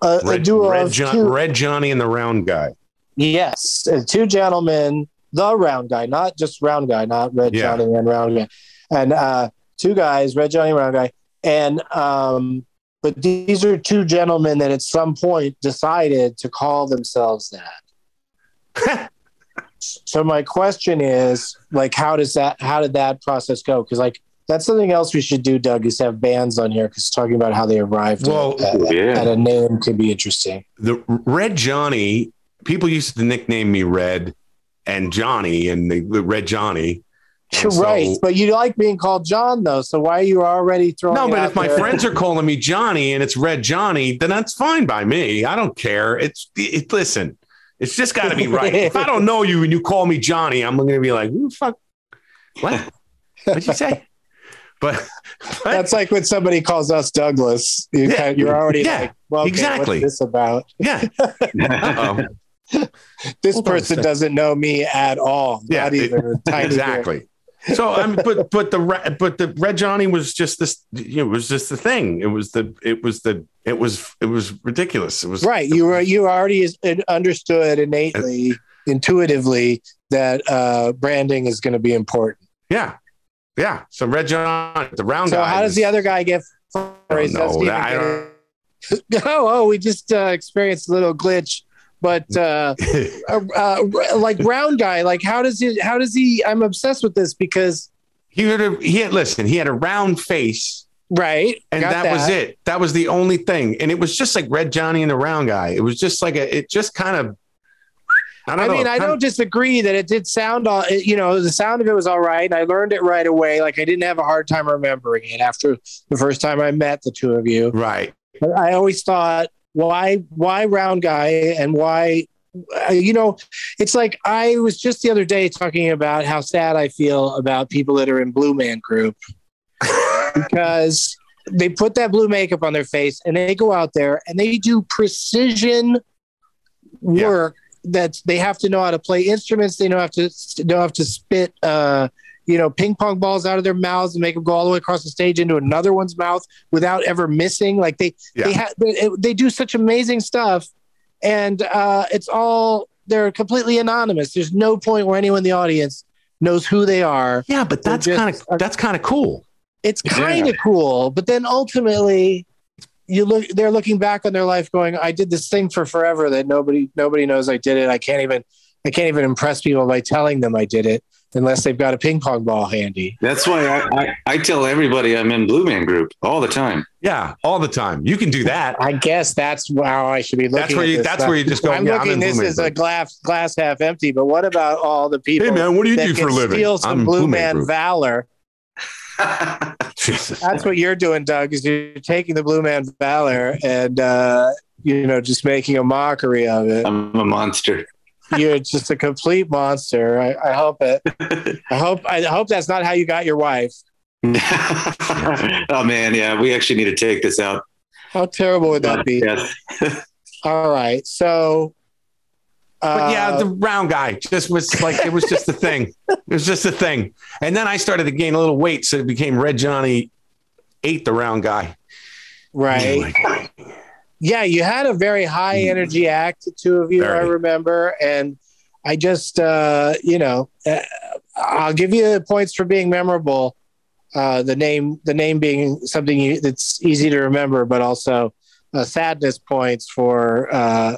Uh, a Red, duo Red, John, two, Red Johnny and the Round Guy. Yes, two gentlemen, the round guy, not just round guy, not red Yeah. Johnny and round guy, and uh, two guys, red Johnny, round guy, and um, but these are two gentlemen that at some point decided to call themselves that. so my question is, like, how does that? How did that process go? Because like that's something else we should do, Doug, is have bands on here because talking about how they arrived Well, at, at- yeah. at a name could be interesting. the Red Johnny, people used to nickname me Red and Johnny and the, the Red Johnny. So- right, but you like being called John though, so why are you already throwing? No, but if my there? friends are calling me Johnny and it's Red Johnny, then that's fine by me. I don't care. It's it, listen, it's just got to be right. if I don't know you and you call me Johnny, I'm going to be like, Who fuck? What? What'd you say? But, but that's like when somebody calls us Douglas. You Yeah. you're already Yeah, like, well, okay, exactly. What's this about? yeah. This Hold person doesn't know me at all. Yeah, not it- bit. exactly. So I mean, but but the but the Red Johnny was just this. You know, it was just the thing. It was the it was the it was it was ridiculous. It was Right, you were you already understood innately, intuitively that uh, branding is going to be important. Yeah, yeah. So Red John, the round So guy. how does the other guy get? I don't know. That- I don't- oh, oh, we just uh, experienced a little glitch. But uh, uh, uh, like round guy, like how does he? How does he? I'm obsessed with this because he had a he had listen. He had a round face, right, and got that, was it. That was the only thing, and it was just like Red Johnny and the round guy. It was just like a. It just kind of. I don't I know. mean, I don't disagree that it did sound all, you know, the sound of it was all right. And I learned it right away. Like I didn't have a hard time remembering it after the first time I met the two of you. right. I always thought, why, why round guy and why, uh, you know, it's like I was just the other day talking about how sad I feel about people that are in Blue Man Group because they put that blue makeup on their face and they go out there and they do precision Yeah. work that they have to know how to play instruments. They know how to know how to spit, uh, you know, ping pong balls out of their mouths and make them go all the way across the stage into another one's mouth without ever missing. Like they, they, Yeah. ha- they, they do such amazing stuff, and uh, it's all they're completely anonymous. There's no point where anyone in the audience knows who they are. Yeah, but that's kind of that's kind of cool. It's kind of cool, but then ultimately, you look they're looking back on their life going i did this thing for forever that nobody nobody knows i did it i can't even i can't even impress people by telling them i did it unless they've got a ping pong ball handy That's why I, I, I tell everybody I'm in Blue Man Group all the time. Yeah, all the time. You can do that. i guess that's how i should be looking That's where at you. this That's stuff. where you just go. i'm yeah, looking I'm in this Blue Man as a glass glass half empty but what about all the people Hey man, what do you do for a living? steal some I'm blue, Blue Man man valor Jesus. that's what you're doing doug is you're taking the blue man valor and uh you know just making a mockery of it I'm a monster. You're just a complete monster. I, I hope it. I hope. I hope that's not how you got your wife. oh man, yeah, we actually need to take this out. How terrible would that be? Yes. All right. So. Uh, But yeah, the round guy just was like it was just a thing. It was just a thing. And then I started to gain a little weight, so it became Red Johnny ate the round guy. right. Yeah, you had a very high energy act, the two of you. I Mm. Remember, and I just, uh, you know, uh, I'll give you points for being memorable. Uh, the name, the name being something you, that's easy to remember, but also uh, sadness points for uh,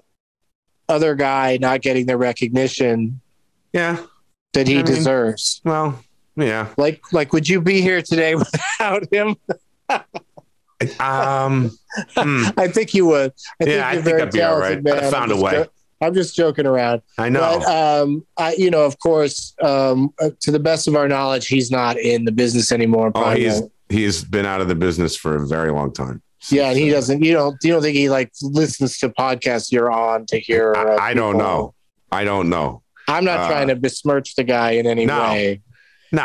other guy not getting the recognition Yeah. that he I mean- deserves. Well, yeah. Like, like, would you be here today without him? Um. hmm, I think you would. I Yeah, I you're think I'd be all right. Man. I'm found a way. jo- I'm just joking around. I know. But um, I, you know, of course, um, uh, to the best of our knowledge, he's not in the business anymore. oh, he's won't. he's been out of the business for a very long time. yeah, and he doesn't. You don't. You don't think he like listens to podcasts you're on to hear? uh, I, I don't know. I don't know. I'm not Uh, trying to besmirch the guy in any No. way.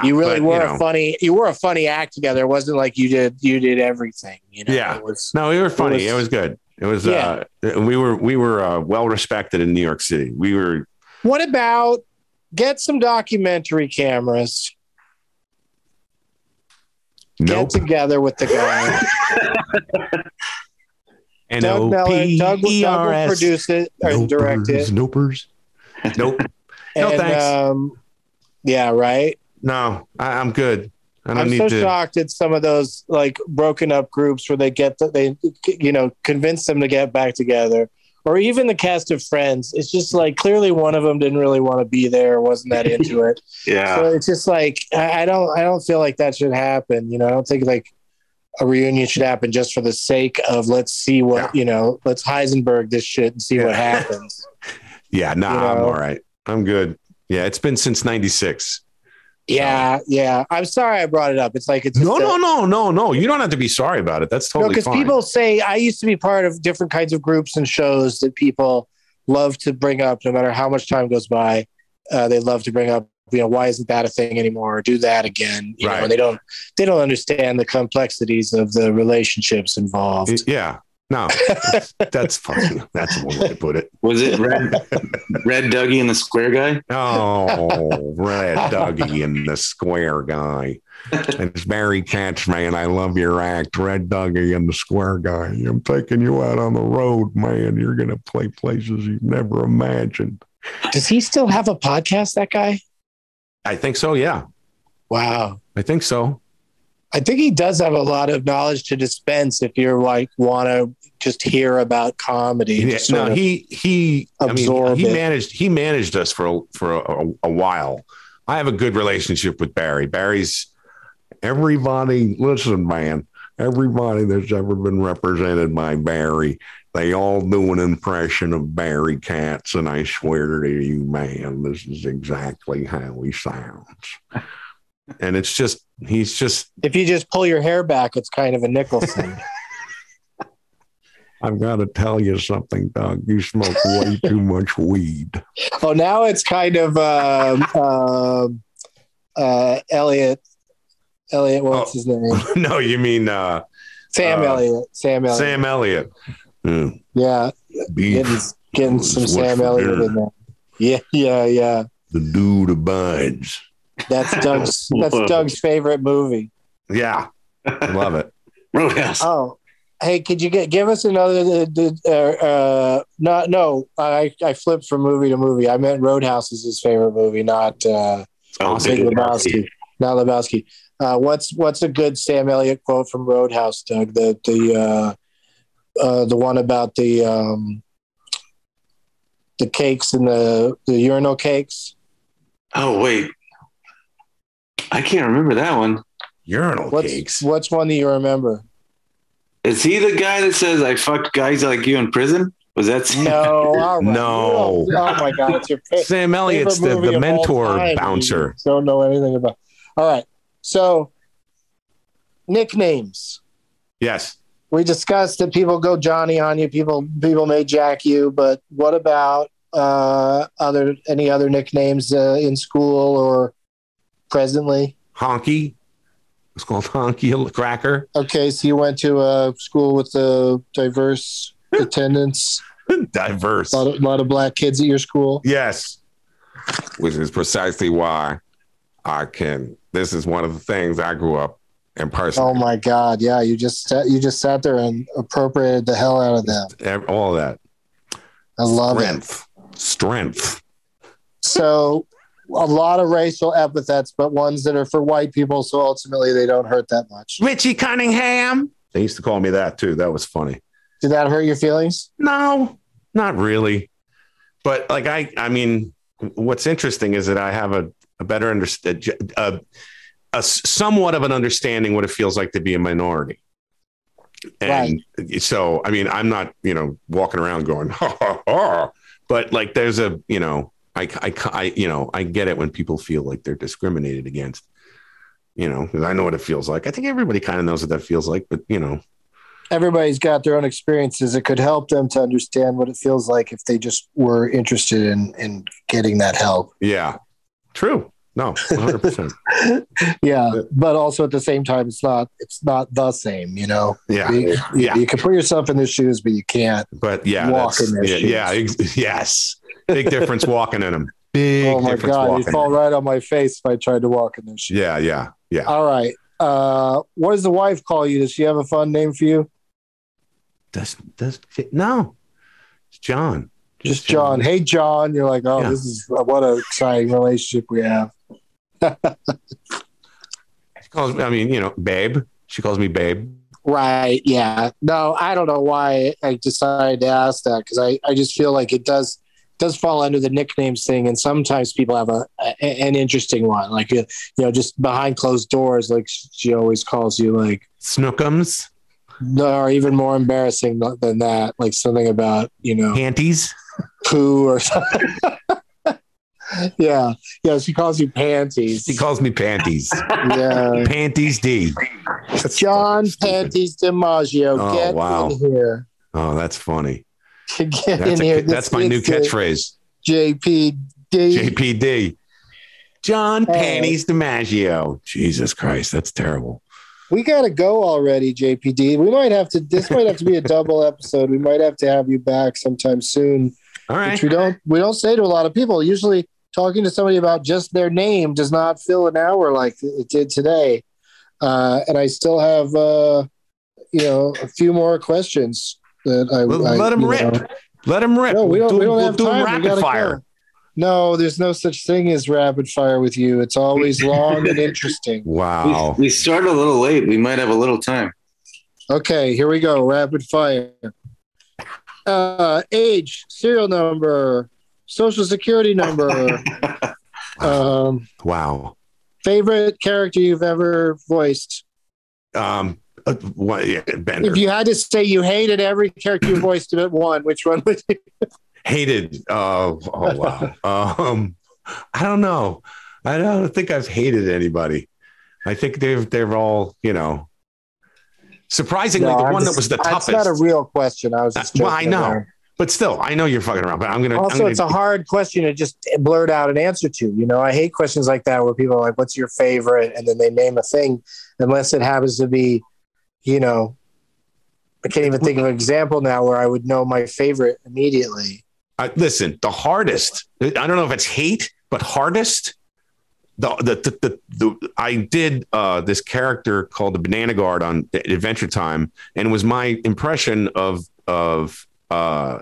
You really but, were know. a funny. You were a funny act together. It wasn't like you did. You did everything. You know. Yeah. It was, No, we were funny. was- It was good. It was. Yeah. Uh, we were we were uh, well respected in New York City. We were. what about get some documentary cameras? Nope. Get together with the guy. Doug Mellard. Doug, will- Doug R will produce it or direct it. Nopers. Nope. No, thanks. Um, yeah, right. No, I, I'm good. I need so to. shocked at some of those like broken up groups where they get that they, you know, convince them to get back together, or even the cast of Friends. It's just like clearly one of them didn't really want to be there, wasn't that into it. Yeah. So it's just like I, I don't, I don't feel like that should happen. You know, I don't think like a reunion should happen just for the sake of let's see what Yeah. you know, let's Heisenberg this shit and see Yeah. what happens. Yeah, nah you I'm all right. I'm good. Yeah, it's been since '96. Yeah, yeah. I'm sorry I brought it up. It's like it's No, a- no, no, no, no. You don't have to be sorry about it. That's No, totally because fine. people say I used to be part of different kinds of groups and shows that people love to bring up, no matter how much time goes by. Uh, they love to bring up, you know, why isn't that a thing anymore? Or do that again. You know, Right. and they don't they don't understand the complexities of the relationships involved. yeah, no, that's, that's fucking. That's one way to put it. Was it Red, Red Dougie and the Square Guy? Oh, Red Dougie and the Square Guy. It's Barry Katz, man. I love your act, Red Dougie and the Square Guy. I'm taking you out on the road, man. You're gonna play places you've never imagined. Does he still have a podcast? That guy? I think so. Yeah, Wow. I think so. I think he does have a lot of knowledge to dispense if you're like want to just hear about comedy. Yeah, no, he he. I mean, he it. managed. He managed us for a, for a, a while. I have a good relationship with Barry. Barry's everybody. Listen, man. Everybody that's ever been represented by Barry, they all do an impression of Barry Katz, and I swear to you, man, this is exactly how he sounds. And it's just, he's just if you just pull your hair back, it's kind of a Nicholson. I've got to tell you something, Doug. You smoke way too much weed. Oh, now it's kind of um, um, uh, Elliott. Elliott, what's Oh. his name? no, you mean uh, Sam Uh, Elliott. Sam Elliott. Sam Elliott. Mm, Yeah, beef, getting, getting some Sam dinner? in there. Yeah, yeah, yeah. the dude abides. That's Doug's. that's Doug's favorite movie. Yeah, I love it. Roadhouse. Oh, hey, could you get give us another? Uh, uh, not no. I I flipped from movie to movie. I meant Roadhouse is his favorite movie, not uh, Oh, Big Big Lebowski. Not Lebowski. Uh, what's what's a good Sam Elliott quote from Roadhouse, Doug? The the uh, uh, the one about the um, the cakes and the the urinal cakes. Oh wait, I can't remember that one. Urinal What's cakes. what's one that you remember? Is he the guy that says I fucked guys like you in prison? Was that No, all right. No. You Oh my god, it's your fa- Sam Elliott's the, the mentor time. bouncer. You Don't know anything about. All right, so nicknames. Yes. we discussed that people go Johnny on you, people people may jack you, but what about uh, other any other nicknames uh, in school or presently? Honky. It's called Honky Cracker. Okay, so you went to a school with a diverse attendance, Diverse. a lot, of, lot of black kids at your school. Yes. which is precisely why I can. This is one of the things I grew up in person. Oh my God! Yeah, you just sat, you just sat there and appropriated the hell out of them. All of that. I love it. Strength. Strength. So a lot of racial epithets, but ones that are for white people, so ultimately they don't hurt that much. Richie Cunningham. They used to call me that too. That was funny. Did that hurt your feelings? No, not really. But like I, I mean, what's interesting is that I have a, a better understand, a, a somewhat of an understanding what it feels like to be a minority. And so, I mean, I'm not, you know, walking around going, ha, ha, ha. but like, there's a, you know, I, I, I, you know, I get it when people feel like they're discriminated against, you know, because I know what it feels like. I think everybody kind of knows what that feels like, but you know, everybody's got their own experiences. It could help them to understand what it feels like if they just were interested in in getting that help. yeah, true. No, 100%. Yeah, but also at the same time, it's not it's not the same. You know, yeah. you, Yeah. you can put yourself in their shoes, but you can't. But yeah, Walk in their yeah, shoes. yeah, ex- yes, big difference walking in them. Big oh my god, you'd fall right on my face if I tried to walk in shoes. Yeah, yeah, yeah. All right. Uh, what does the wife call you? Does she have a fun name for you? Does does no? It's John. Just John. Hey, John. You're like, oh, Yeah. this is what an exciting relationship we have. She calls me. I mean, you know, babe. She calls me babe. Right. Yeah. No, I don't know why I decided to ask that because I, I just feel like it does does fall under the nicknames thing, and sometimes people have a, a an interesting one, like uh, you know, just behind closed doors, like she always calls you, like Snookums, no, or even more embarrassing than that, like something about you know panties. poo or something. yeah, yeah, she calls you panties. She calls me panties. yeah, panties D. That's John. Panties DiMaggio, Oh, get wow. in here. Oh, that's funny. Get That's, in a- here. that's my new catchphrase. JPD. JPD. John Oh. Panties DiMaggio. Jesus Christ, that's terrible. We gotta go already, JPD. We might have to. This might have to be a double episode. We might have to have you back sometime soon, All right. which we don't. We don't say to a lot of people. Usually, talking to somebody about just their name does not fill an hour like it did today. Uh, and I still have, uh, you know, a few more questions that I. Well, I let him rip. know- Let him rip. No, we don't. do, we don't we'll have do time. Rapid fire. go. No, there's no such thing as rapid fire with you. It's always long and interesting. Wow. We, we started a little late. We might have a little time. Okay, here we go. Rapid fire. Uh, age, serial number, social security number, um, Wow. favorite character you've ever voiced. Um, uh, what, yeah, Bender. If you had to say you hated every character you voiced but one, which one would you? hated. Uh, oh wow. um, I don't know. I don't think I've hated anybody. I think they've they're all you know. Surprisingly, No, the I'm one that was the That's toughest. not a real question. I was just well, I know, around. but still, I know you're fucking around. But I'm gonna. I'm Also, gonna it's a hard question to just blurt out an answer to. You know, I hate questions like that where people are like, "What's your favorite?" and then they name a thing, unless it happens to be, you know, I can't even think of an example now where I would know my favorite immediately. I, listen, the hardest. I don't know if it's hate, but hardest. The the the, the, the I did uh, this character called the Banana Guard on Adventure Time, and it was my impression of of uh,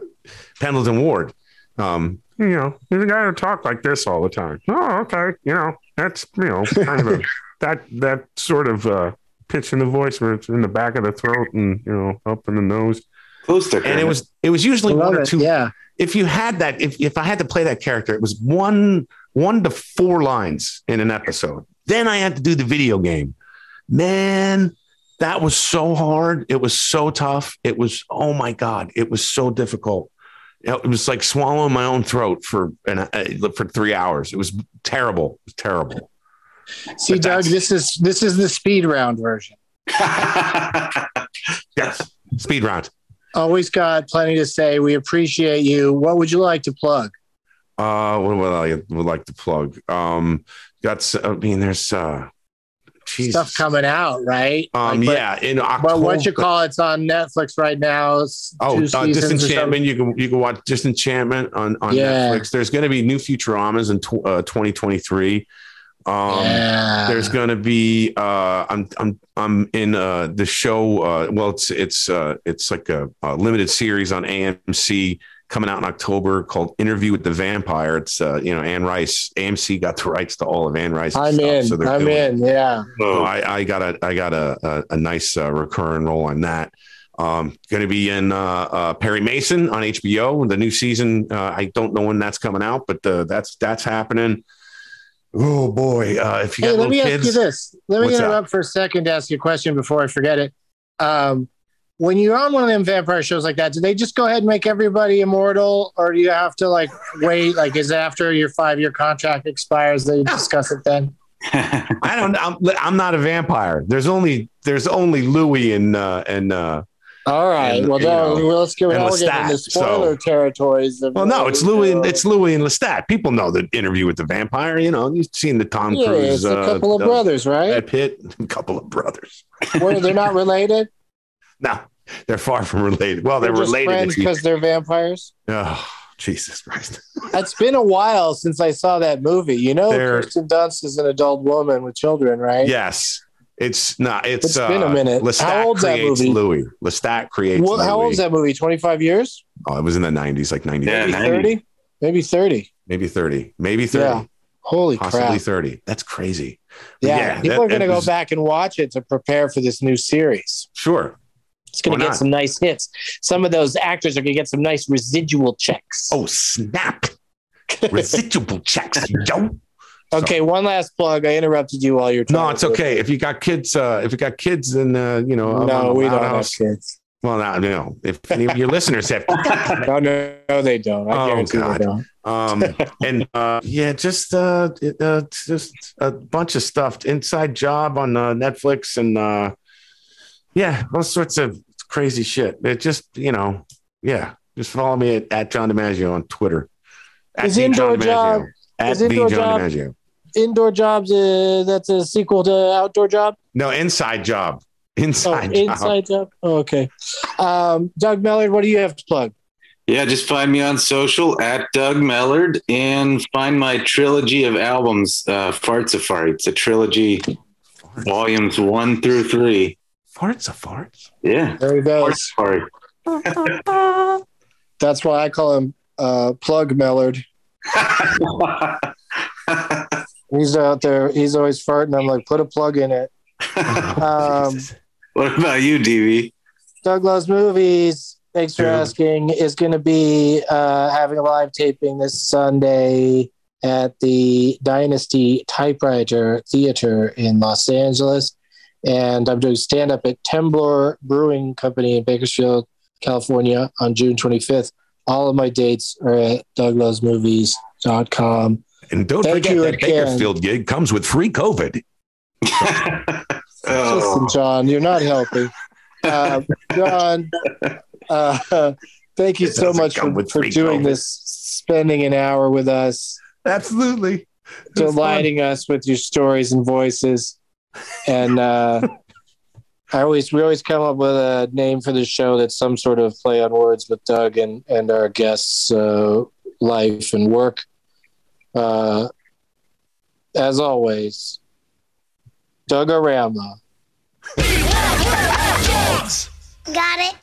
Pendleton Ward. Um, you know, he's a guy who talked like this all the time. Oh, okay. You know, that's you know kind of a that that sort of uh, pitch in the voice where it's in the back of the throat and you know up in the nose. Close to and it was it was usually one or it, two. Yeah. If you had that, if if I had to play that character, it was one one to four lines in an episode. Then I had to do the video game. Man, that was so hard. It was so tough. It was oh my god, it was so difficult. It was like swallowing my own throat for an, uh, for three hours. It was terrible. It was terrible. See, But Doug, this is this is the speed round version. Yes, speed round. Always got plenty to say. We appreciate you. What would you like to plug? Uh, what would I would like to plug? Um, got. I mean, there's uh, Jesus. Stuff coming out, right? Um, Like, but- yeah, in October. But what you call it's on Netflix right now. Oh, uh. Disenchantment. You can you can watch Disenchantment on on Yeah. Netflix. There's going to be new Futuramas in tw- uh, 2023. Um, yeah. There's going to be. Uh, I'm I'm I'm in uh, the show. Uh, well, it's it's uh, it's like a, a limited series on AMC coming out in October called Interview with the Vampire. It's uh, you know Anne Rice. AMC got the rights to all of Anne Rice. I'm in. they're I'm doing- in. Yeah. so I, I got a I got a a, a nice uh, recurring role on that. Um, going to be in uh, uh, Perry Mason on HBO. The new season. Uh, I don't know when that's coming out, but uh, that's that's happening. Oh boy! Uh, if you Hey, got let me kids, ask you this. Let me What's that? interrupt for a second to ask you a question before I forget it. Um, when you're on one of them vampire shows like that, do they just go ahead and make everybody immortal, or do you have to like wait? Like, is it after your five year contract expires they discuss it then? I don't. I'm, I'm not a vampire. There's only there's only Louis and uh, and uh, All right. And, well, no, know, well, let's get we're getting into spoiler so- territories. Of, well, no, it's Louis. And, it's Louis and Lestat. People know the interview with the vampire. You know, you've seen the Tom yeah, Cruise. it's a uh, couple of brothers, right? Brad Pitt, a couple of brothers. Where they're not related. No, they're far from related. Well, they're, just related. friends because they're vampires. oh, Jesus Christ. It's been a while since I saw that movie. You know, They're- Kirsten Dunst is an adult woman with children, right? yes. It's not. It's, It's been a uh, minute. Lestat How old's that movie? Louis. Lestat creates. Well, how Louis. old is that movie? 25 years? Oh, it was in the nineties, like ninety. Yeah, Maybe 90. 30? Maybe 30. maybe thirty, maybe thirty, Yeah. Holy possibly crap. thirty. That's crazy. But Yeah. People that- are going to go was- back and watch it to prepare for this new series. Sure. It's going to get not? some nice hits. Some of those actors are going to get some nice residual checks. Oh snap! Residual checks, yo. Okay. One last plug. I interrupted you while you're talking. No, it's okay. If you got kids, uh, if you got kids, then uh, you know. No, we don't have kids. Well, now, no. If any of your listeners have No, no, no, they don't. I Oh, guarantee God. they don't. um and uh yeah just uh, it, uh just a bunch of stuff inside job on uh, netflix and uh yeah all sorts of crazy shit it just you know yeah just follow me at, at john dimaggio on twitter at Is Indoor Job- at the Indoor john Job- dimaggio Indoor jobs. Uh, that's a sequel to Outdoor Job. no inside job Oh, inside, job inside job. Oh, okay. Um, Doug Mellard, what do you have to plug? Yeah, just find me on social at Doug Mellard and find my trilogy of albums, uh, Farts of Farts, a trilogy, volumes one through three. farts of farts There Yeah, he Farts goes. of Fart. That's why I call him uh, Plug Mellard. He's out there. He's always farting. I'm like, put a plug in it. Um, what about you, DV? Doug Loves Movies. Thanks for Yeah. asking. Is going to be uh, having a live taping this Sunday at the Dynasty Typewriter Theater in Los Angeles. And I'm doing stand up at Temblor Brewing Company in Bakersfield, California on June 25th. All of my dates are at douglovesmovies.com. and don't Thank forget that again. bakersfield gig comes with free covid oh, Listen, John, you're not helping. Uh, John, uh, thank you It so much for, for doing COVID. this, spending an hour with us, absolutely It was fun. delighting us with your stories and voices. And uh, I always we always come up with a name for the show that's some sort of play on words with Doug and and our guests' uh, life and work. Uh, as always, Doug-a-rama. Got it.